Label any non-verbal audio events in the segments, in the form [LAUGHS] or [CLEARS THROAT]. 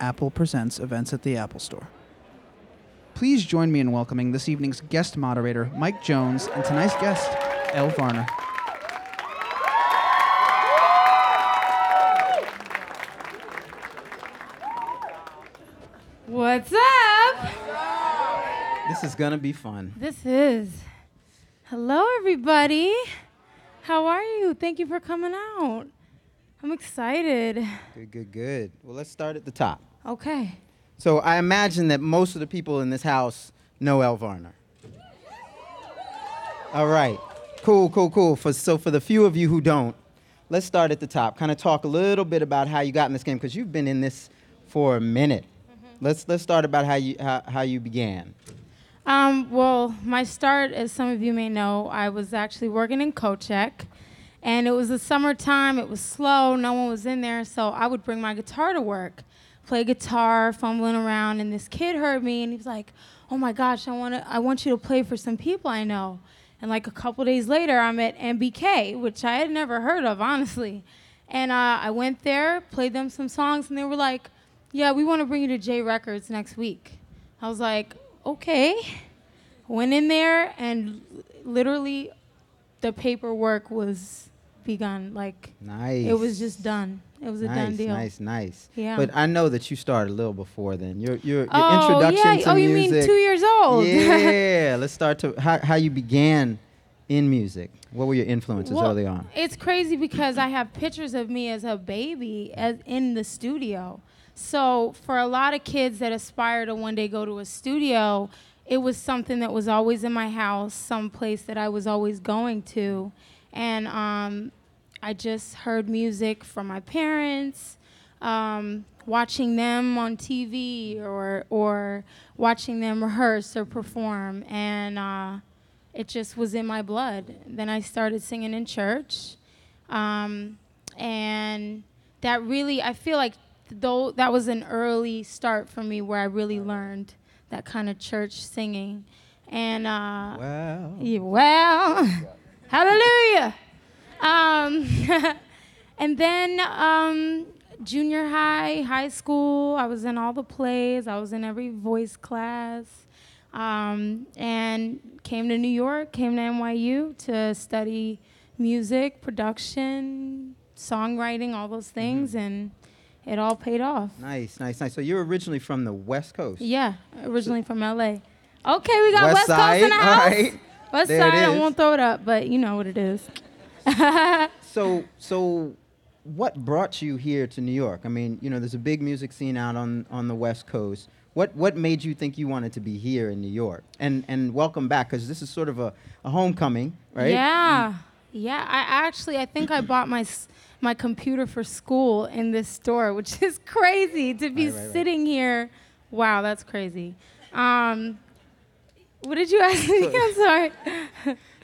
Apple Presents events at the Apple Store. Please join me in welcoming this evening's guest moderator, Mike Jones, and tonight's guest, Elle Varner. What's up? This is gonna be fun. This is. Hello, everybody. How are you? Thank you for coming out. I'm excited. Good, good, good. Well, let's start at the top. Okay. So I imagine that most of the people in this house know Elle Varner. All right. Cool, cool, cool. For, so for the few of you who don't, let's start at the top. Kind of talk a little bit about how you got in this game because you've been in this for a minute. Let's let's start about how you how, how you began. Um, well, my start, as some of you may know, I was actually working in Kochek, and it was the summertime. It was slow. No one was in there, so I would bring my guitar to work, play guitar, fumbling around, and this kid heard me, and he was like, "Oh my gosh, I want to, I want you to play for some people I know." And like a couple days later, I'm at MBK, which I had never heard of, honestly. And uh, I went there, played them some songs, and they were like, "Yeah, we want to bring you to J Records next week." I was like, "Okay." Went in there, and literally, the paperwork was begun. Like Nice. it was just done. It was a done deal. Nice, nice. Yeah. But I know that you started a little before then. Your your, your oh introduction yeah. to oh, you music. mean two years old? Yeah. [LAUGHS] let's start to how how you began in music. What were your influences Well, early on? It's crazy because I have pictures of me as a baby as in the studio. So for a lot of kids that aspire to one day go to a studio, it was something that was always in my house, some place that I was always going to, and um, I just heard music from my parents. Um, watching them on TV or or watching them rehearse or perform, and uh, it just was in my blood. Then I started singing in church, um, and that really I feel like though that was an early start for me where I really learned that kind of church singing, and uh, Wow. yeah, well, [LAUGHS] hallelujah. Um, [LAUGHS] and then um, junior high, high school, I was in all the plays. I was in every voice class. Um, and came to New York, came to NYU to study music, production, songwriting, all those things, and it all paid off. Nice, nice, nice. So you're originally from the West Coast. Yeah, originally from LA. Okay, we got West West, Coast in the house. all right. West There Side, I won't throw it up, but you know what it is. [LAUGHS] So, so what brought you here to New York? I mean, you know, there's a big music scene out on, on the West Coast. What what made you think you wanted to be here in New York? And and welcome back because this is sort of a, a homecoming, right? Yeah, yeah. I actually, I think I bought my my computer for school in this store, which [LAUGHS] is crazy to be Right, right, right. sitting here. Wow, that's crazy. Um, what did you ask me? I'm [LAUGHS] sorry.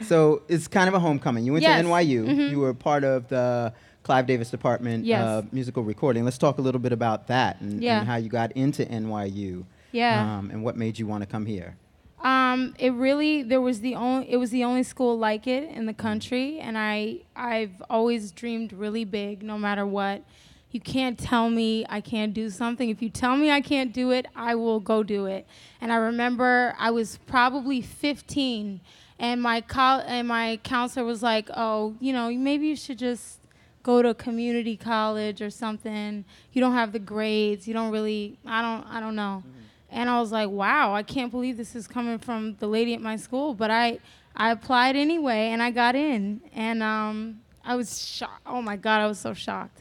So it's kind of a homecoming. You went Yes. to NYU. Mhm. You were part of the Clive Davis Department Yes. of Musical Recording. Let's talk a little bit about that and, Yeah. and how you got into NYU. Yeah. Um, and what made you want to come here? Um, it really there was the only it was the only school like it in the country, and I I've always dreamed really big, no matter what. You can't tell me I can't do something. If you tell me I can't do it, I will go do it. And I remember I was probably 15, and my col- and my counselor was like, "Oh, you know, maybe you should just go to community college or something. You don't have the grades. You don't really. I don't. I don't know." And I was like, "Wow, I can't believe this is coming from the lady at my school." But I, I applied anyway, and I got in, and um, I was shocked. Oh my God, I was so shocked.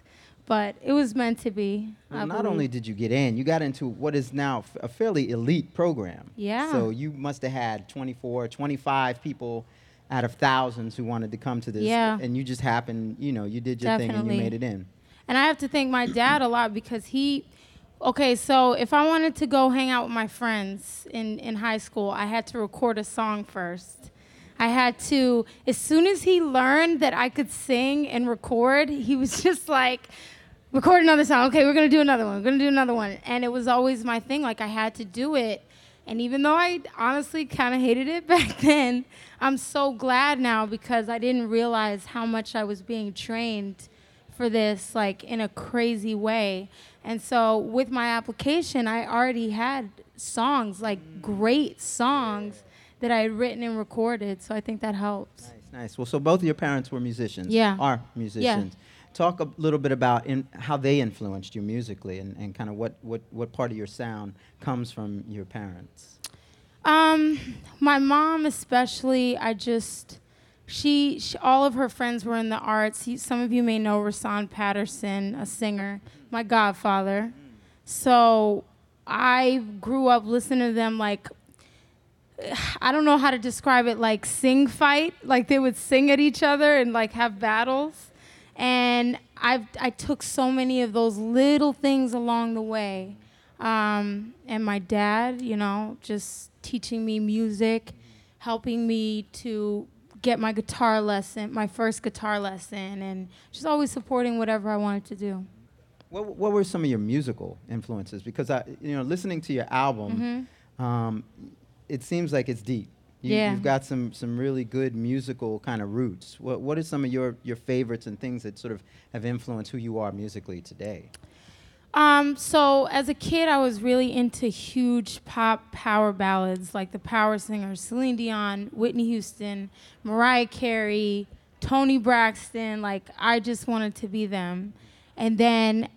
But it was meant to be. Well, not only did you get in, you got into what is now f- a fairly elite program. Yeah. So you must have had 24, 25 people out of thousands who wanted to come to this. Yeah. And you just happened, you know, you did your thing and you made it in. And I have to thank my dad a lot because he, okay, so if I wanted to go hang out with my friends in, in high school, I had to record a song first. I had to, as soon as he learned that I could sing and record, he was [LAUGHS] just like, record another song. Okay, we're gonna do another one. We're gonna do another one. And it was always my thing. Like I had to do it. And even though I honestly kind of hated it [LAUGHS] back then, I'm so glad now because I didn't realize how much I was being trained for this like in a crazy way. And so with my application, I already had songs, like mm. great songs that I had written and recorded. So I think that helps. Nice, nice. Well, so both of your parents were musicians. Yeah. Are musicians. Talk a little bit about in how they influenced you musically and, and kind of what, what, what part of your sound comes from your parents. Um, my mom especially, I just she, she all of her friends were in the arts. He, some of you may know Rahsaan Patterson, a singer, my godfather. So I grew up listening to them like I don't know how to describe it like sing fight, like they would sing at each other and like have battles. And I've I took so many of those little things along the way. Um, and my dad, you know, just teaching me music, helping me to get my guitar lesson, my first guitar lesson, and just always supporting whatever I wanted to do. What, what were some of your musical influences? Because I, you know, listening to your album, Mhm. um, it seems like it's deep. You, Yeah. You've got some, some really good musical kind of roots. What, what are some of your, your favorites and things that sort of have influenced who you are musically today? Um, so as a kid, I was really into huge pop power ballads like the power singers Celine Dion, Whitney Houston, Mariah Carey, Toni Braxton. Like I just wanted to be them. And then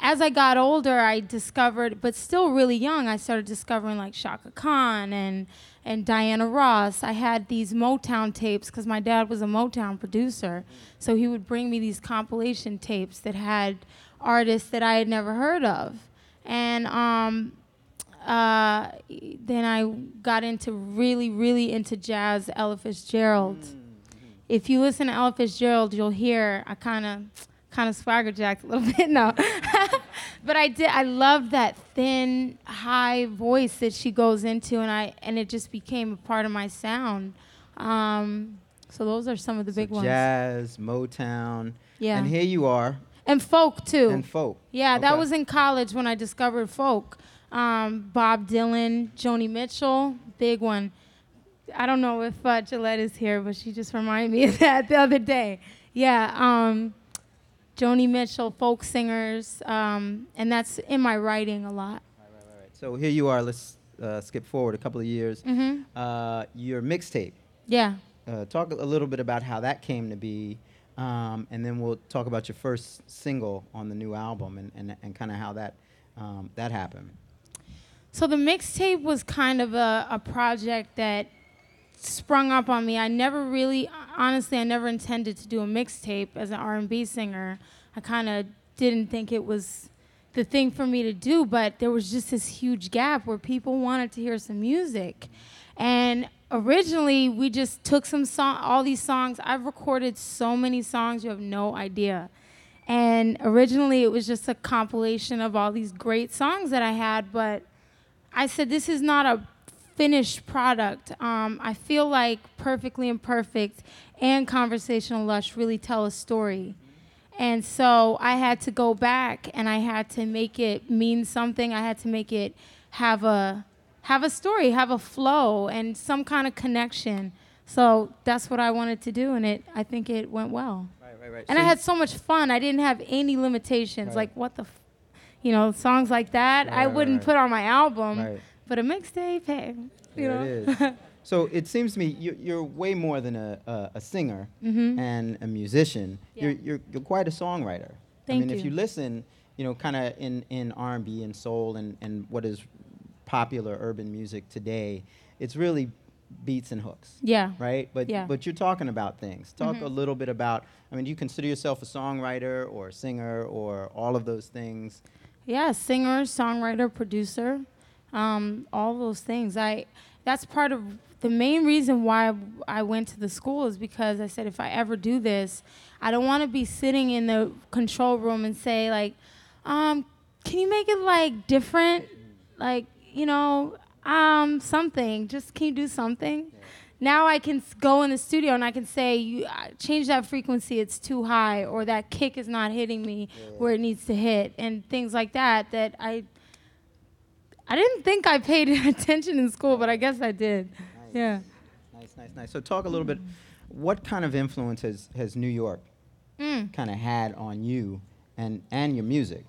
as I got older, I discovered, but still really young, I started discovering like Chaka Khan and and Diana Ross. I had these Motown tapes because my dad was a Motown producer, so he would bring me these compilation tapes that had artists that I had never heard of, and um, uh, then I got into really, really into jazz, Ella Fitzgerald. If you listen to Ella Fitzgerald, you'll hear I kind of kind of swagger jacked a little [LAUGHS] bit. No, [LAUGHS] but I did. I loved that thin, high voice that she goes into, and I and it just became a part of my sound. Um, so those are some of the big So ones. Jazz, Motown. Yeah, And here you are, and folk too. and folk. Yeah, that was in college when I discovered folk. Um, Bob Dylan, Joni Mitchell, big one. I don't know if uh, Gillette is here, but she just reminded me [LAUGHS] of that the other day. Yeah, um, Joni Mitchell, folk singers, um, and that's in my writing a lot. All right. So here you are. Let's uh, skip forward a couple of years. Mm-hmm. Uh, your mixtape. Yeah. Uh, talk a little bit about how that came to be, um, and then we'll talk about your first single on the new album and, and, and kind of how that um, that happened. So the mixtape was kind of a, a project that sprung up on me. I never really, honestly, I never intended to do a mixtape as an R&B singer. I kind of didn't think it was the thing for me to do, but there was just this huge gap where people wanted to hear some music. And originally, we just took some song, all these songs. I've recorded so many songs, you have no idea. And originally, it was just a compilation of all these great songs that I had, but I said, this is not a finished product. Um, I feel like Perfectly Imperfect and Conversational Lush really tell a story. And so I had to go back and I had to make it mean something. I had to make it have a have a story, have a flow and some kind of connection. So that's what I wanted to do and it I think it went well. Right, right, right. And I had so much fun. I didn't have any limitations. Right. Like what the, f- you know, songs like that I wouldn't put on my album. But a mixtape, hey, you There know. it is. [LAUGHS] so it seems to me you're, you're way more than a, a, a singer hmm and a musician. Yeah. You're, you're, you're quite a songwriter. Thank I mean, if you. you listen, you know, kind of in, in R&B and soul and, and what is popular urban music today, it's really beats and hooks, Yeah. right? But Yeah. but you're talking about things. Talk Mhm. a little bit about. I mean, do you consider yourself a songwriter or a singer or all of those things. Yeah, singer, songwriter, producer, um, all those things. I that's part of the main reason why I went to the school is because I said if I ever do this, I don't want to be sitting in the control room and say like, um, can you make it like different, like you know, um, something. Just can you do something? Now I can go in the studio and I can say, you uh, change that frequency. It's too high, or that kick is not hitting me where it needs to hit, and things like that. That I, I didn't think I paid [LAUGHS] attention in school, but I guess I did. Yeah. Nice, nice, nice. So talk a little bit. What kind of influence has, has New York Mm. kind of had on you and and your music?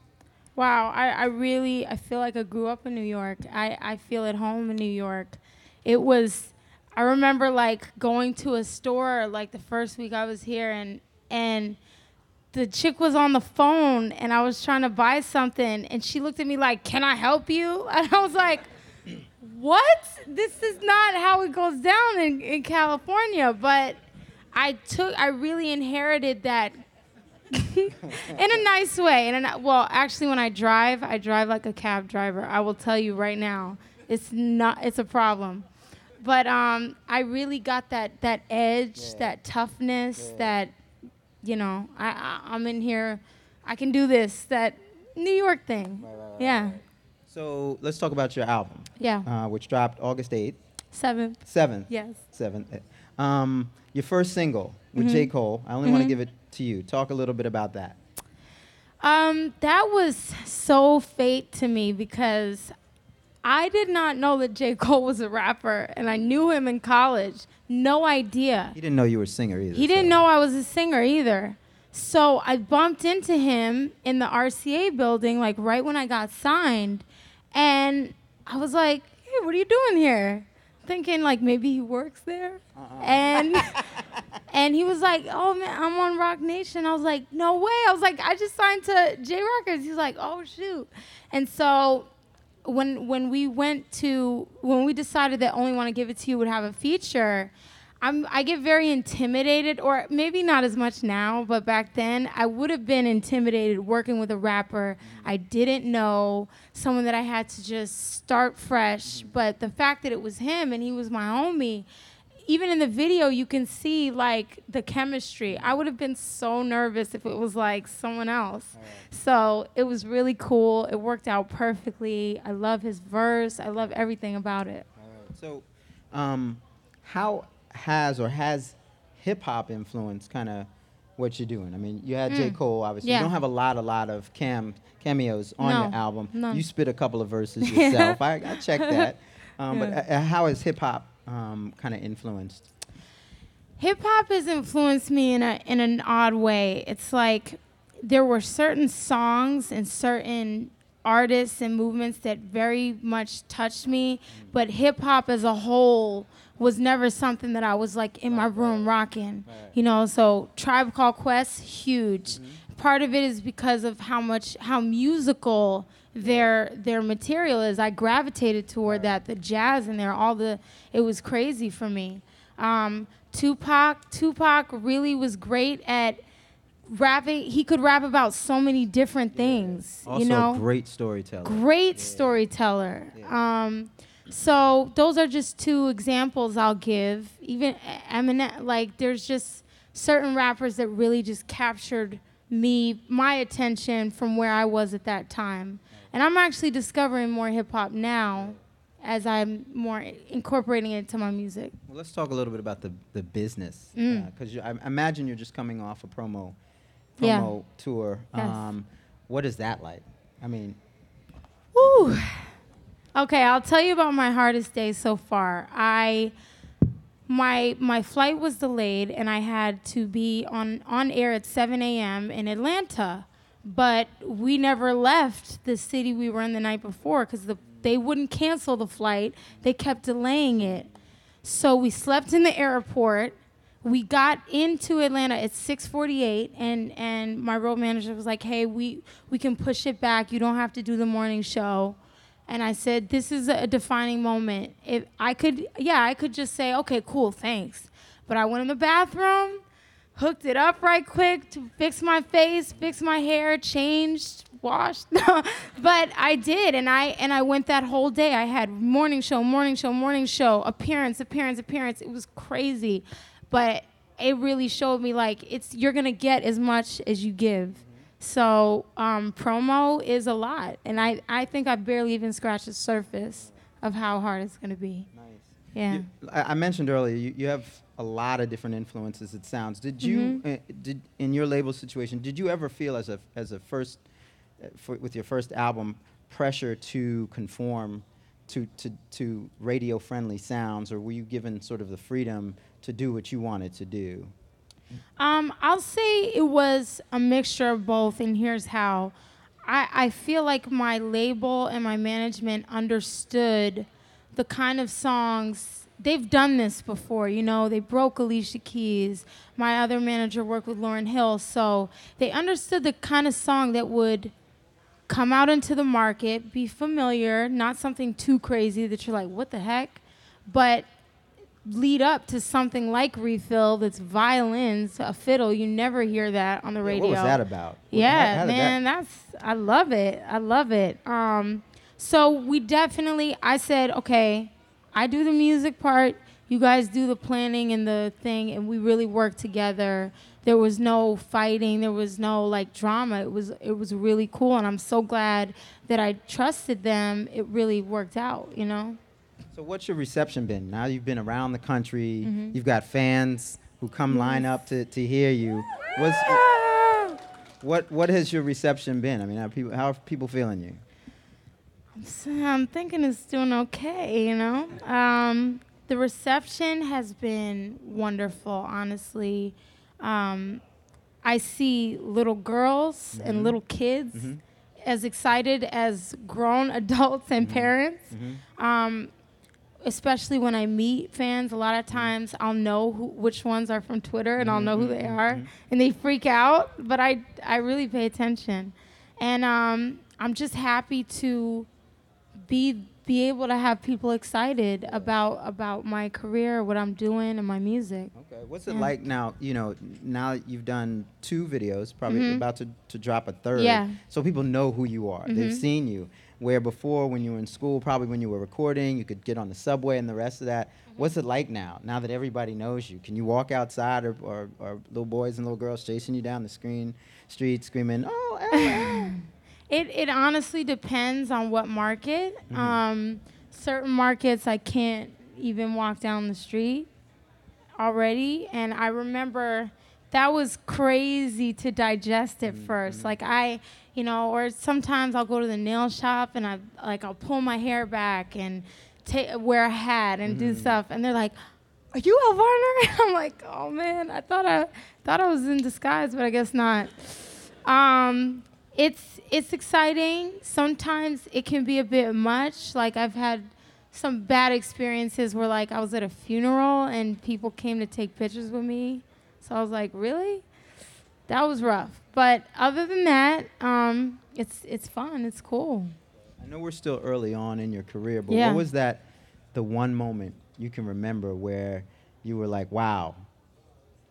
Wow, I, I really I feel like I grew up in New York. I, I feel at home in New York. It was I remember like going to a store like the first week I was here and and the chick was on the phone and I was trying to buy something and she looked at me like, "Can I help you?" [LAUGHS] And I was like, "What? This is not how it goes down in, in California." But I took I really inherited that [LAUGHS] in a nice way. And a, well, actually, when I drive, I drive like a cab driver. I will tell you right now, it's not. It's a problem. But um, I really got that that edge, Yeah. that toughness, Yeah. that you know, I, I I'm in here. I can do this. That New York thing. Yeah, So let's talk about your album, yeah. uh, which dropped August eighth, Seventh. seventh, Yes. seventh. Um, your first single with J Cole. I only want to give it to you. Talk a little bit about that. Um, that was so fate to me because I did not know that J. Cole was a rapper, and I knew him in college. No idea. He didn't know you were a singer either. He didn't know I was a singer either. So I bumped into him in the RCA building, like right when I got signed, and I was like, "Hey, what are you doing here?" Thinking like maybe he works there, Uh-uh. and [LAUGHS] and he was like, "Oh man, I'm on Roc Nation." I was like, "No way!" I was like, "I just signed to J Records." He's like, "Oh shoot!" And so when when we went to when we decided that only want to give it to you would have a feature I'm, I get very intimidated, or maybe not as much now, but back then I would have been intimidated working with a rapper I didn't know, someone that I had to just start fresh. But the fact that it was him and he was my homie, even in the video, you can see like the chemistry. I would have been so nervous if it was like someone else. So it was really cool. It worked out perfectly. I love his verse. I love everything about it. So, um, how has or has hip hop influenced kind of what you're doing? I mean, you had J. Mm. Cole, obviously. Yeah. You don't have a lot, a lot of cam cameos on No, your album. none. You spit a couple of verses [LAUGHS] yourself. I, I checked that. [LAUGHS] Um, But Yeah. uh, uh, how has hip hop um, kind of influenced? Hip hop has influenced me in a in an odd way. It's like there were certain songs and certain artists and movements that very much touched me, but hip hop as a whole was never something that I was like in my room rocking. You know, so Tribe Called Quest huge. Part of it is because of how much how musical their their material is. I gravitated toward that, the jazz in there, all the it was crazy for me. Um, Tupac, Tupac really was great at rapping. He could rap about so many different things. Also, you know, a great storyteller. great storyteller. Um, so those are just two examples I'll give. Even Eminem, like there's just certain rappers that really just captured me, my attention from where I was at that time. And I'm actually discovering more hip hop now as I'm more incorporating it into my music. Well, let's talk a little bit about the, the business. Mm. Because I imagine you're just coming off a promo, Yeah. promo tour. Yes. Um, what is that like? I mean, Woo. Okay, I'll tell you about my hardest day so far. I my my flight was delayed and I had to be on on air at 7 a.m. in Atlanta, but we never left the city we were in the night before because the they wouldn't cancel the flight. They kept delaying it. So we slept in the airport. We got into Atlanta at 6:48, and and my road manager was like, "Hey, we we can push it back. You don't have to do the morning show." And I said, "This is a defining moment. If I could, yeah, I could just say, okay, cool, thanks." But I went in the bathroom, hooked it up right quick to fix my face, fix my hair, changed, washed. [LAUGHS] but I did, and I and I went that whole day. I had morning show, morning show, morning show, appearance, appearance, appearance. It was crazy, but it really showed me like it's you're gonna get as much as you give. So um, promo is a lot, and I I think I barely even scratched the surface of how hard it's gonna be. Yeah. You- I, I mentioned earlier you, you have a lot of different influences. It sounds. Did you Mm-hmm. uh, did in your label situation? Did you ever feel as a as a first uh, for, with your first album pressure to conform to to to radio friendly sounds, or were you given sort of the freedom to do what you wanted to do? Um, I'll say it was a mixture of both, and here's how. I, I feel like my label and my management understood the kind of songs they've done this before. You know, they broke Alicia Keys. My other manager worked with Lauryn Hill, so they understood the kind of song that would come out into the market, be familiar, not something too crazy that you're like, what the heck, but lead up to something like refill that's violins, a fiddle. You never hear that on the radio. What was that about? Yeah, how man, that- that's I love it. I love it. Um, so we definitely, I said, okay, I do the music part, you guys do the planning and the thing, and we really work together. There was no fighting, there was no like drama. It was it was really cool, and I'm so glad that I trusted them. It really worked out, you know. So what's your reception been? Now you've been around the country. Mm-hmm. You've got fans who come line up to, to hear you. What's, what what has your reception been? I mean, how people how are people feeling you? So I'm thinking it's doing okay, you know. Um, the reception has been wonderful, honestly. Um, I see little girls and little kids as excited as grown [LAUGHS] adults and parents. Um, especially when I meet fans, a lot of times I'll know who, which ones are from Twitter and I'll know who they are, and they freak out. But I I really pay attention, and um, I'm just happy to be be able to have people excited about about my career, what I'm doing, and my music. Okay. What's it Yeah. like now? You know, now you've done two videos, probably about to, to drop a third. Mm-hmm. Yeah. So people know who you are. They've Mhm. seen you. Where before, when you were in school, probably when you were recording, you could get on the subway and the rest of that. Mm-hmm. What's it like now? Now that everybody knows you, can you walk outside, or, or, or little boys and little girls chasing you down the screen street, screaming, "Oh, Elle." [LAUGHS] It it honestly depends on what market. Um, certain markets I can't even walk down the street already, and I remember that was crazy to digest at first. Like I, you know, or sometimes I'll go to the nail shop and I like I'll pull my hair back and ta- wear a hat and do stuff, and they're like. Are you Elle Varner? [LAUGHS] I'm like, oh man, I thought I thought I was in disguise, but I guess not. Um, it's it's exciting. Sometimes it can be a bit much. Like I've had some bad experiences where like I was at a funeral and people came to take pictures with me. So I was like, really? That was rough. But other than that, um, it's it's fun. It's cool. I know we're still early on in your career, but Yeah. what was that, the one moment you can remember where you were like, wow,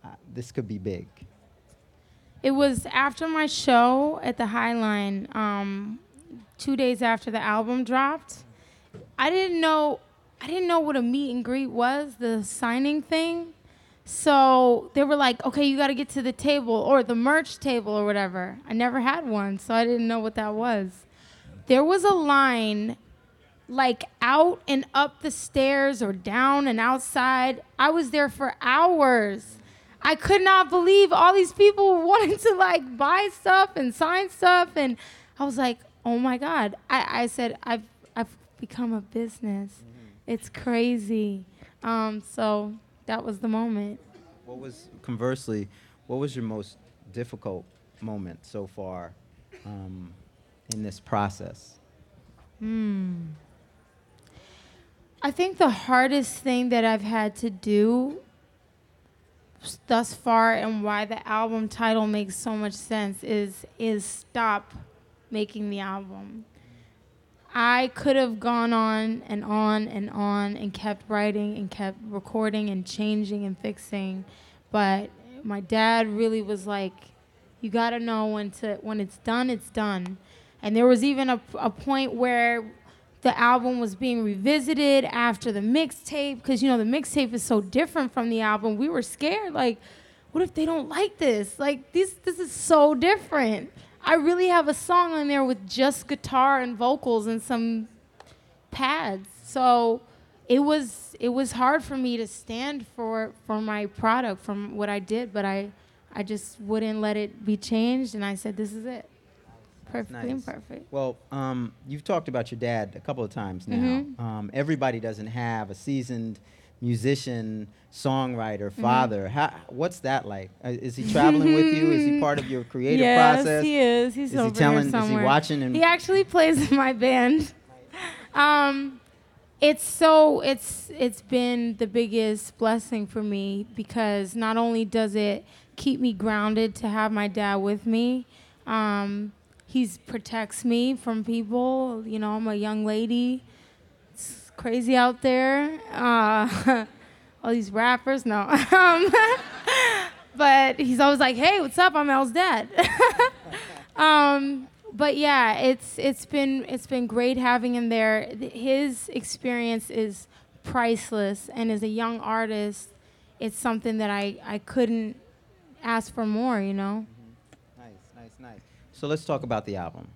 uh, this could be big? It was after my show at the Highline, um, two days after the album dropped. I didn't know, I didn't know what a meet and greet was, the signing thing. So they were like, "Okay, you got to get to the table or the merch table or whatever." I never had one, so I didn't know what that was. There was a line like out and up the stairs or down and outside. I was there for hours. I could not believe all these people [LAUGHS] wanted to like buy stuff and sign stuff and I was like, "Oh my god." I, I said, "I've I've become a business. It's crazy." Um, so that was the moment. What was, conversely, what was your most difficult moment so far um, in this process? I think the hardest thing that I've had to do thus far and why the album title makes so much sense is is stop making the album. I could have gone on and on and on and kept writing and kept recording and changing and fixing, but my dad really was like, "You got to know when to when it's done, it's done." And there was even a, a point where the album was being revisited after the mixtape because you know the mixtape is so different from the album. We were scared, like, what if they don't like this? Like this, this is so different. I really have a song on there with just guitar and vocals and some pads. So it was it was hard for me to stand for for my product from what I did, but I I just wouldn't let it be changed, and I said this is it, perfectly Nice. imperfect. Well, um, you've talked about your dad a couple of times now. Mhm. Um, everybody doesn't have a seasoned musician, songwriter, father. How, what's that like? Uh, is he traveling with you? Is he [LAUGHS] part of your creative yes, process? Yes, he is. He's Is over he telling? here somewhere. Is he watching? And He actually plays in my band. [LAUGHS] Um, it's so it's it's been the biggest blessing for me because not only does it keep me grounded to have my dad with me, um, he protects me from people. You know, I'm a young lady. It's crazy out there. Uh, [LAUGHS] all these rappers, no. um, [LAUGHS] but he's always like, "Hey, what's up? I'm Elle's dad." [LAUGHS] um, but yeah, it's it's been it's been great having him there. His experience is priceless, and as a young artist, it's something that I I couldn't ask for more. You know. So let's talk about the album.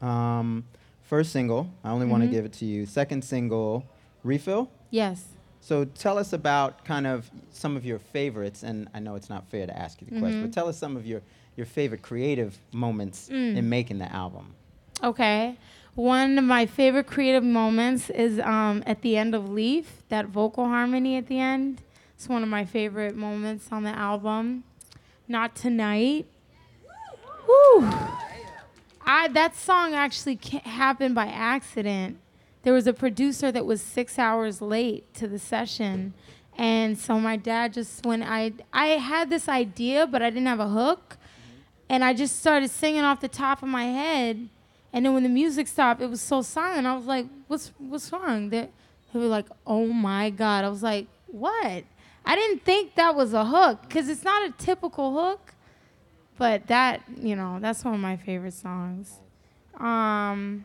Um, first single, I only want to give it to you. Second single, Refill. Yes. So tell us about kind of some of your favorites, and I know it's not fair to ask you the question, but Mhm. tell us some of your, your favorite creative moments Mm. in making the album. Okay. One of my favorite creative moments is um, at the end of Leaf, that vocal harmony at the end. It's one of my favorite moments on the album. Not Tonight. I, that song actually happened by accident. There was a producer that was six hours late to the session. And so my dad just, when I, I had this idea, but I didn't have a hook. And I just started singing off the top of my head. And then when the music stopped, it was so silent. I was like, "What's what's wrong?" They were like, "Oh my god!" I was like, "What?" I didn't think that was a hook because it's not a typical hook. But that, you know, that's one of my favorite songs. Um,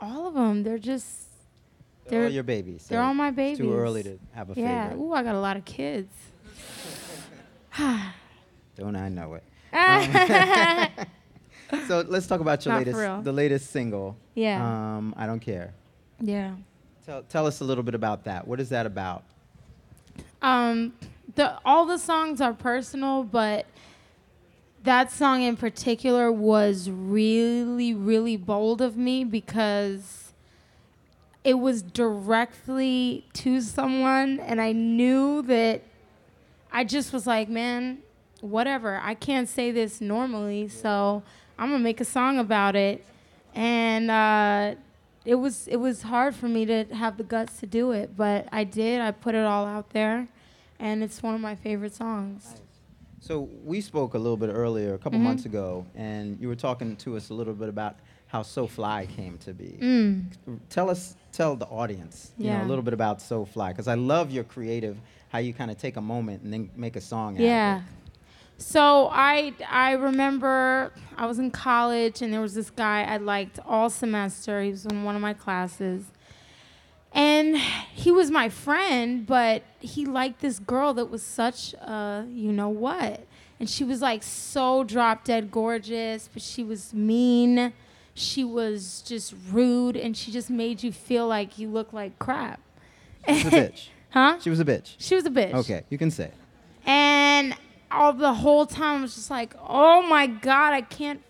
all of them, they're just They're all They're- your babies. so they're all my babies. too early to have a yeah. favorite. Ooh, I got a lot of kids. [SIGHS] Don't I know it? yeah. [LAUGHS] [LAUGHS] So let's talk about your Not latest, the latest single. Yeah. Um, I don't care. yeah. Tell, tell us a little bit about that. What is that about? Um, the all the songs are personal, but that song in particular was really, really bold of me because it was directly to someone, and I knew that I just was like, man, whatever. I can't say this normally, so I'm gonna make a song about it, and uh, it was it was hard for me to have the guts to do it, but I did. I put it all out there, and it's one of my favorite songs. So we spoke a little bit earlier, a couple Mhm. months ago, and you were talking to us a little bit about how So Fly came to be. Mm. Tell us, tell the audience, you know, a little bit about So Fly, because I love your creative, how you kind of take a moment and then make a song Yeah. So I I remember I was in college and there was this guy I liked all semester. He was in one of my classes. And he was my friend, but he liked this girl that was such a you know what. And she was like so drop dead gorgeous, but she was mean. She was just rude and she just made you feel like you look like crap. She was a [LAUGHS] bitch. Huh? She was a bitch. She was a bitch. Okay, you can say. And all the whole time I was just like, oh my God, I can't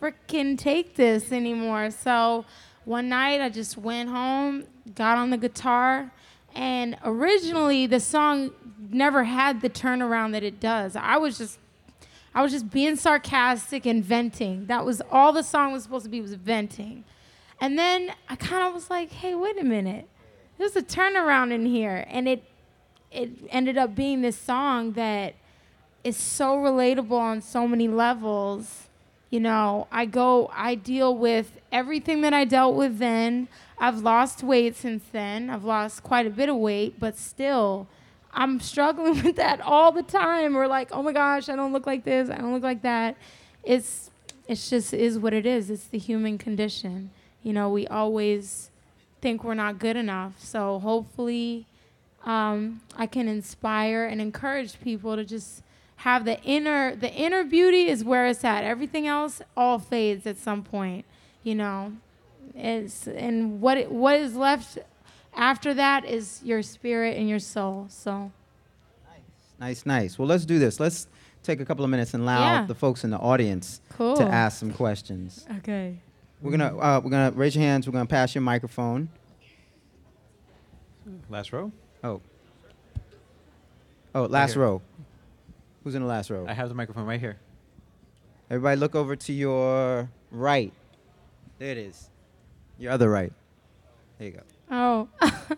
freaking take this anymore. So one night I just went home, got on the guitar, and originally the song never had the turnaround that it does. I was just I was just being sarcastic and venting. That was all the song was supposed to be was venting. And then I kind of was like, hey, wait a minute. There's a turnaround in here. And it it ended up being this song that is so relatable on so many levels. You know, I go, I deal with everything that I dealt with then. I've lost weight since then. I've lost quite a bit of weight, but still, I'm struggling [LAUGHS] with that all the time. Or like, oh my gosh, I don't look like this. I don't look like that. It's, it's just is what it is. It's the human condition. You know, we always think we're not good enough. So hopefully, um, I can inspire and encourage people to just have the inner the inner beauty is where it's at. Everything else all fades at some point, you know. It's and what it, what is left after that is your spirit and your soul. So Nice, nice. nice. Well, let's do this. Let's take a couple of minutes and allow Yeah. the folks in the audience cool. to ask some questions. Okay. We're gonna uh, we're gonna raise your hands. We're gonna pass your microphone. Last row. Oh, Oh, last here. row. Who's in the last row? I have the microphone right here. Everybody look over to your right. There it is. Your other right. There you go. Oh. [LAUGHS]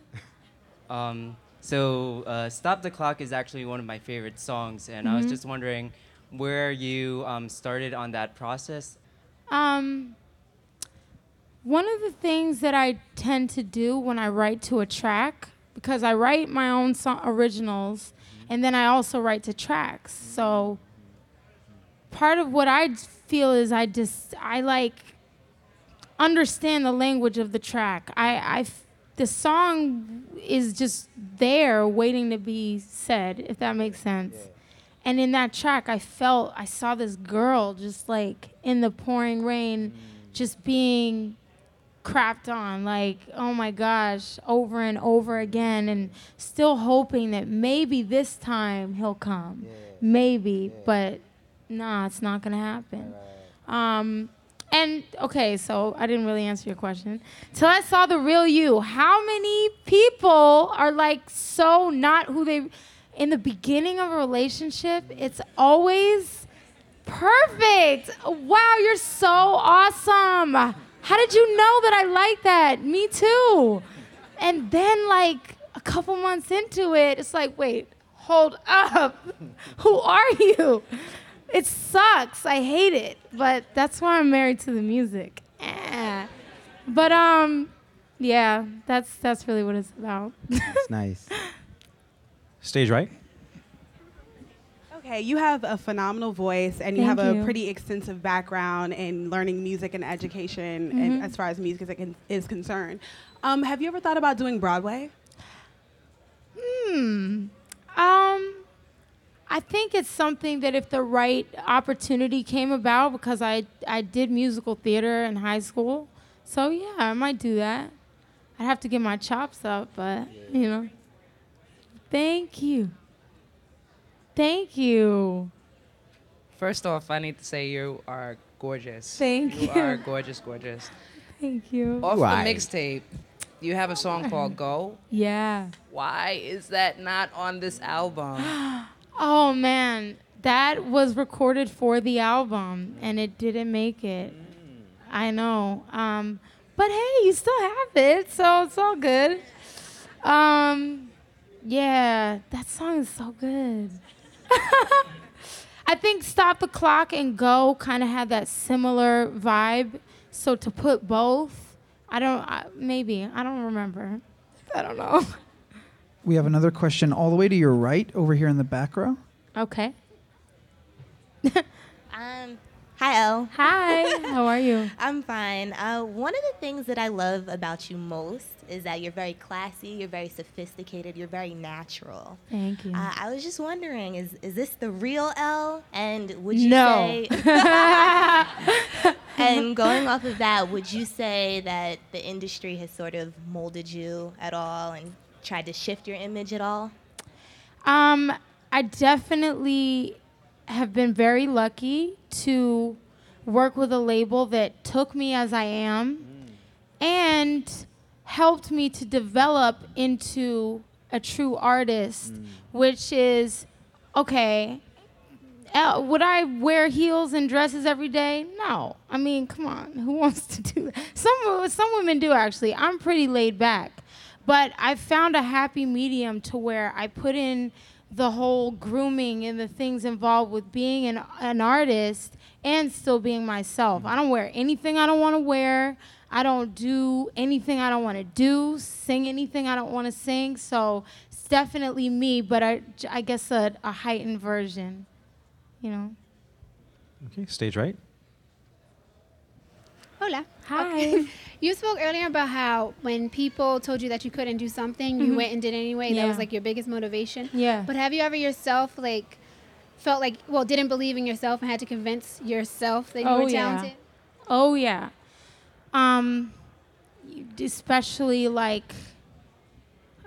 Um, so, uh, Stop the Clock is actually one of my favorite songs, and I was Mhm. just wondering where you um, started on that process. Um, one of the things that I tend to do when I write to a track, because I write my own so- originals, and then I also write to tracks. So part of what I feel is I just I like understand the language of the track. I, the song is just there waiting to be said, if that makes sense. And in that track, I felt I saw this girl just like in the pouring rain, just being crapped on, like, oh my gosh, over and over again, and still hoping that maybe this time he'll come. Maybe, but nah, it's not gonna happen. Um, and okay, so I didn't really answer your question. Till I saw the real you, how many people are like so not who they in the beginning of a relationship? It's always perfect. Wow, you're so awesome. How did you know that I like that? Me too. And then like a couple months into it, it's like, wait, hold up. [LAUGHS] Who are you? It sucks. I hate it. But that's why I'm married to the music. Eh. But um yeah, that's that's really what it's about. That's [LAUGHS] nice. Stage right. Okay, you have a phenomenal voice and you Thank have a you. pretty extensive background in learning music and education Mhm. and as far as music is, is concerned. Um, have you ever thought about doing Broadway? Hmm. Um, I think it's something that if the right opportunity came about, because I I did musical theater in high school, so yeah, I might do that. I'd have to get my chops up, but you know. Thank you. Thank you. First off, I need to say you are gorgeous. Thank you. you. are gorgeous, gorgeous. Thank you. Off Why? the mixtape, you have a song called Go. [GASPS] Yeah. Why is that not on this album? [GASPS] [GASPS] Oh man, that was recorded for the album and it didn't make it. I know. Um, but hey, you still have it, so it's all good. Um, yeah, that song is so good. [LAUGHS] I think Stop the Clock and Go kind of had that similar vibe. So to put both, I don't, I, maybe, I don't remember. I don't know. [LAUGHS] We have another question all the way to your right over here in the back row. Okay. [LAUGHS] Um, hi, Elle. Hi, how are you? [LAUGHS] I'm fine. Uh, one of the things that I love about you most is that you're very classy, you're very sophisticated, you're very natural. Thank you. Uh, I was just wondering, is is this the real Elle? And would you No. say? [LAUGHS] and going off of that, would you say that the industry has sort of molded you at all and tried to shift your image at all? Um, I definitely have been very lucky to work with a label that took me as I am and helped me to develop into a true artist, which is okay. uh, would I wear heels and dresses every day? No. I mean, come on. [LAUGHS] Who wants to do that? Some some women do actually. I'm pretty laid back. But I found a happy medium to where I put in the whole grooming and the things involved with being an, an artist and still being myself. Mm. I don't wear anything I don't want to wear. I don't do anything I don't want to do, sing anything I don't want to sing. So it's definitely me, but I, I guess a, a heightened version, you know. Okay, stage right. Hola. Hi. Okay. [LAUGHS] You spoke earlier about how when people told you that you couldn't do something, you Mhm. went and did it anyway. That was like your biggest motivation. Yeah. But have you ever yourself like felt like well didn't believe in yourself and had to convince yourself that you Oh, were yeah. talented? Oh yeah. Um you- especially like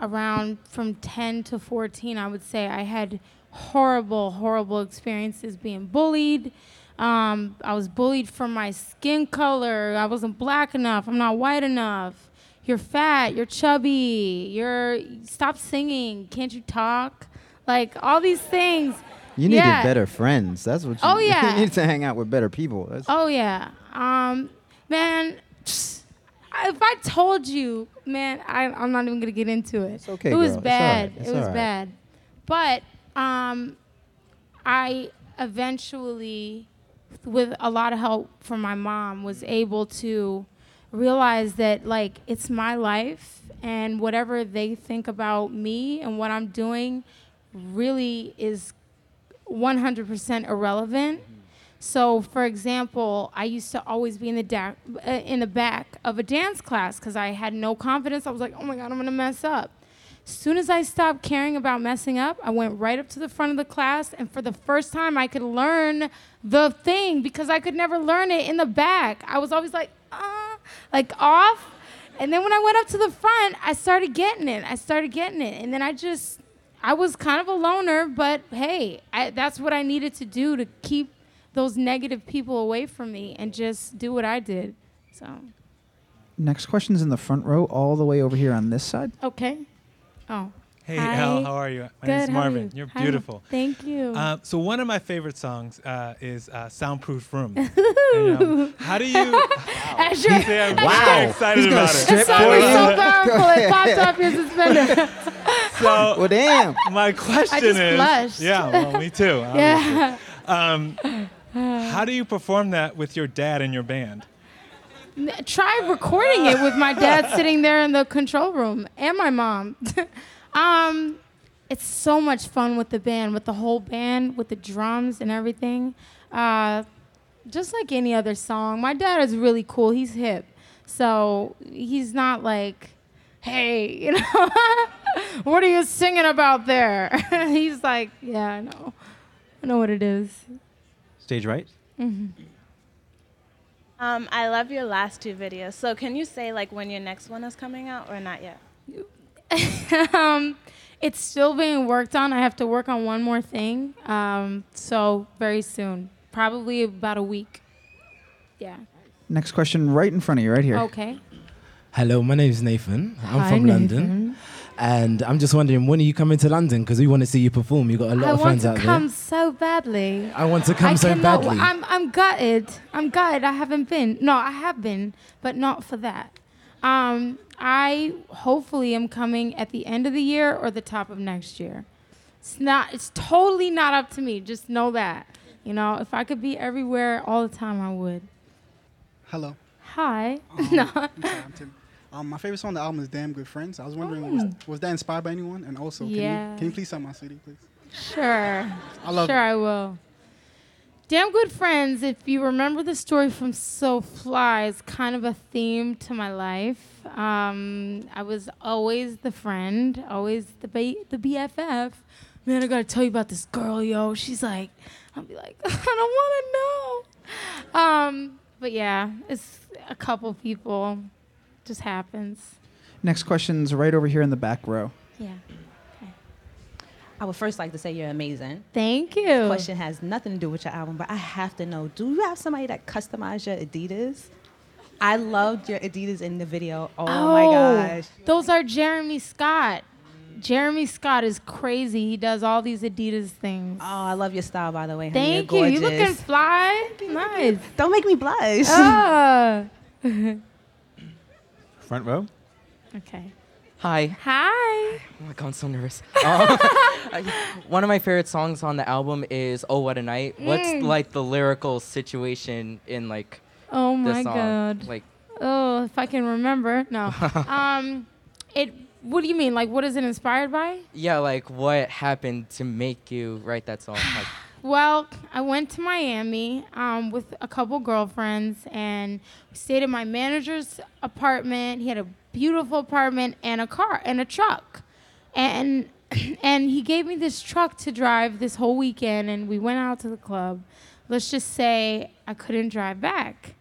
around from 10 to 14 I would say I had horrible horrible experiences being bullied. Um, I was bullied for my skin color. I wasn't black enough. I'm not white enough. You're fat. You're chubby. You're stop singing. Can't you talk? like all these things. You needed Yeah. better friends. That's what you Oh, yeah. [LAUGHS] you need to hang out with better people. That's, Oh yeah, um, man. If I told you, man, I, I'm not even gonna get into it. It's okay, It was girl. It's bad. It's it was alright. bad. But um, I eventually, with a lot of help from my mom, was able to realize that like it's my life and whatever they think about me and what I'm doing really is 100% irrelevant. So, for example, I used to always be in the da- uh, in the back of a dance class because I had no confidence. I was like, "Oh my god, I'm gonna mess up." As soon as I stopped caring about messing up, I went right up to the front of the class, and for the first time, I could learn the thing because I could never learn it in the back. I was always like, "Uh," like off. And then when I went up to the front, I started getting it. I started getting it, and then I just I was kind of a loner, but hey, I, that's what I needed to do to keep those negative people away from me and just do what I did. So, Next question's in the front row, all the way over here on this side. okay. Oh. Hey, Hi. Elle, how are you? My Good, name's how Marvin. you? are Hi. beautiful. Thank you. Uh, so one of my favorite songs uh, is uh, "Soundproof Room." [LAUGHS] And, um, how do you? [LAUGHS] As you're- [LAUGHS] See, I'm Wow. very excited He's gonna about strip it. that song is so powerful. It popped off your suspender. So well, damn. my question just is, blushed. yeah, well, me too. obviously. yeah. Um, how do you perform that with your dad and your band? Try recording it with my dad [LAUGHS] sitting there in the control room and my mom. [LAUGHS] um, it's so much fun with the band, with the whole band, with the drums and everything. Uh, just like any other song. My dad is really cool. He's hip. So he's not like, hey, [LAUGHS] you know, what are you singing about there? he's like, yeah, I know. I know what it is. Stage right. Um, I love your last two videos. So can you say like when your next one is coming out or not yet? [LAUGHS] um, it's still being worked on. I have to work on one more thing. Um, so very soon, probably about a week. Yeah. Next question, right in front of you, right here. Okay. Hello, my name is Nathan. I'm Hi, from London. Nathan. And I'm just wondering, when are you coming to London? Because we want to see you perform. You've got a lot I of friends out there. I want to come there. so badly. I want to come I so cannot- badly. I'm I'm gutted. I'm gutted. I haven't been. No, I have been, but not for that. Um, I hopefully am coming at the end of the year or the top of next year. It's not. It's totally not up to me. Just know that. You know, if I could be everywhere all the time, I would. Hello. Hi. Um, [LAUGHS] no. I'm sorry, I'm Tim. Um, my favorite song on the album is "Damn Good Friends." I was wondering, was, was that inspired by anyone? And also, can, Yeah. you, can you please sell my CD, please? Sure. [LAUGHS] I love sure, it. I will. Damn Good Friends, if you remember the story from So Fly, is kind of a theme to my life. Um, I was always the friend, always the, B- the BFF. Man, I gotta tell you about this girl, yo. She's like, I'll be like, [LAUGHS] I don't wanna know. Um, but yeah, it's a couple people. Just happens. Next question's right over here in the back row. Yeah. I would first like to say you're amazing. Thank you. This question has nothing to do with your album, but I have to know: Do you have somebody that customized your Adidas? I loved your Adidas in the video. Oh, my gosh! Those are Jeremy Scott. Jeremy Scott is crazy. He does all these Adidas things. Oh, I love your style, by the way. honey. Thank You're you. You looking gorgeous. fly? Nice. Don't make me blush. Ah. [LAUGHS] Front row. okay. Hi. Hi. Oh my god, I'm so nervous. [LAUGHS] Um, one of my favorite songs on the album is "Oh What a Night." What's Mm. like the lyrical situation in like Oh my song? god. Like Oh, if I can remember. No. [LAUGHS] um, it. What do you mean? Like, what is it inspired by? yeah, like what happened to make you write that song? Like, Well, I went to Miami um, with a couple girlfriends, and stayed in my manager's apartment. He had a beautiful apartment and a car and a truck, and [CLEARS THROAT] and he gave me this truck to drive this whole weekend, and we went out to the club. Let's just say I couldn't drive back.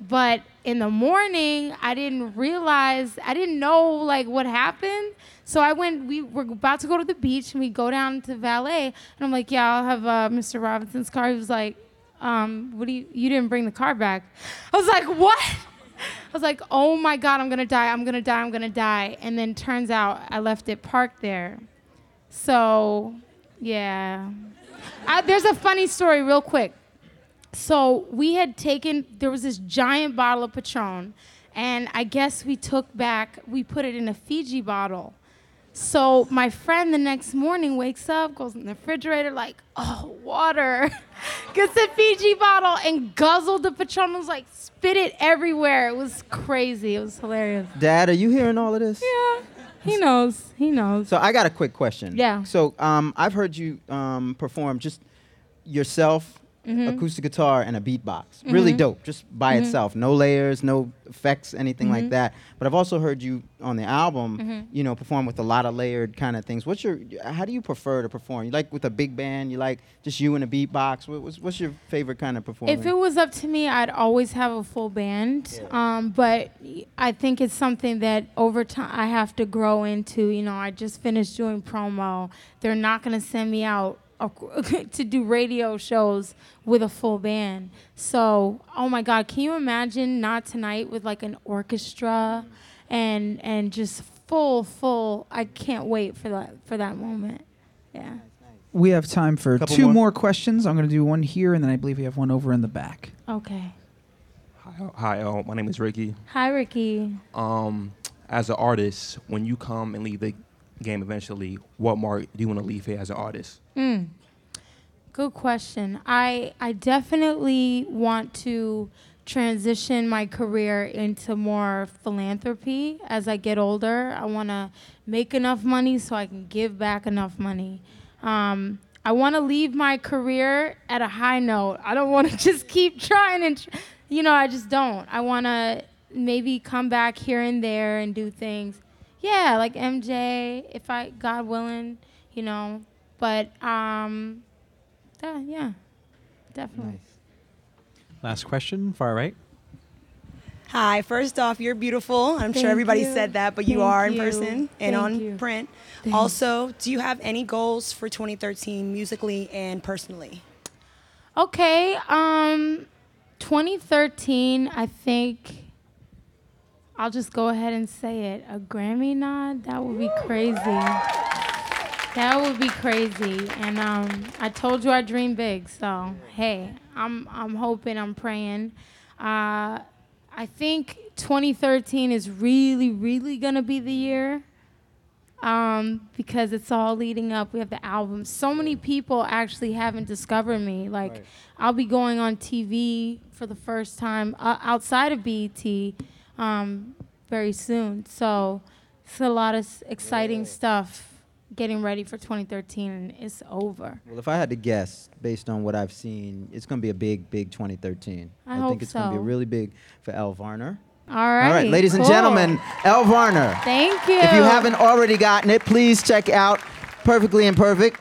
But in the morning, I didn't realize, I didn't know like what happened. So I went, we were about to go to the beach and we go down to valet. And I'm like, yeah, I'll have uh, Mr. Robinson's car. He was like, um, what do you, you didn't bring the car back. I was like, what? I was like, oh my God, I'm gonna die, I'm gonna die, I'm gonna die. And then turns out I left it parked there. So Yeah. I, there's a funny story, real quick. So we had taken, there was this giant bottle of Patron, and I guess we took back, we put it in a Fiji bottle. So my friend the next morning wakes up, goes in the refrigerator, like, oh, water. [LAUGHS] Gets the Fiji bottle and guzzled the Patron. Was like, spit it everywhere. It was crazy. It was hilarious. Dad, are you hearing all of this? Yeah. He knows. He knows. So I got a quick question. Yeah. So um, I've heard you um, perform just yourself, Mhm. acoustic guitar, and a beatbox. Really Mhm. dope, just by Mhm. itself. No layers, no effects, anything like Mhm. that. But I've also heard you on the album, Mhm. you know, perform with a lot of layered kind of things. What's your? How do you prefer to perform? You like with a big band? You like just you and a beatbox? What, what's, what's your favorite kind of performance? If it was up to me, I'd always have a full band. Um, but I think it's something that over time I have to grow into. You know, I just finished doing promo. They're not going to send me out [LAUGHS] to do radio shows with a full band. So, oh my God, can you imagine not tonight with like an orchestra and and just full full? I can't wait for that for that moment. Yeah. We have time for Couple two more. more. questions. I'm going to do one here, and then I believe we have one over in the back. Okay. Hi, hi uh, my name is Ricky. Hi, Ricky. Um, as an artist, when you come and leave the game eventually, what mark do you want to leave here as an artist? Mm. Good question. I I definitely want to transition my career into more philanthropy as I get older. I want to make enough money so I can give back enough money. Um, I want to leave my career at a high note. I don't want to [LAUGHS] just keep trying and, tr- you know, I just don't. I want to maybe come back here and there and do things. Yeah, like MJ, if I, God willing, you know. But um, yeah, yeah, definitely. Last question, far right. Hi, first off, you're beautiful. I'm Thank sure everybody you. said that, but you Thank are in you. person and Thank on you. print. Thanks. Also, do you have any goals for 2013 musically and personally? Okay, um, 2013, I think. I'll just go ahead and say it. A Grammy nod? That would be crazy. That would be crazy. And um, I told you I dream big, so hey, I'm I'm hoping, I'm praying. Uh, I think 2013 is really, really gonna be the year um, because it's all leading up. We have the album. So many people actually haven't discovered me. Like, I'll be going on TV for the first time uh, outside of BET um, very soon. So it's a lot of exciting stuff getting ready for 2013, and it's over. Well, if I had to guess, based on what I've seen, it's going to be a big, big 2013. I think hope it's going to be really big for Elle Varner. All right. All right, ladies and gentlemen, Elle Varner. Thank you. If you haven't already gotten it, please check out Perfectly Imperfect.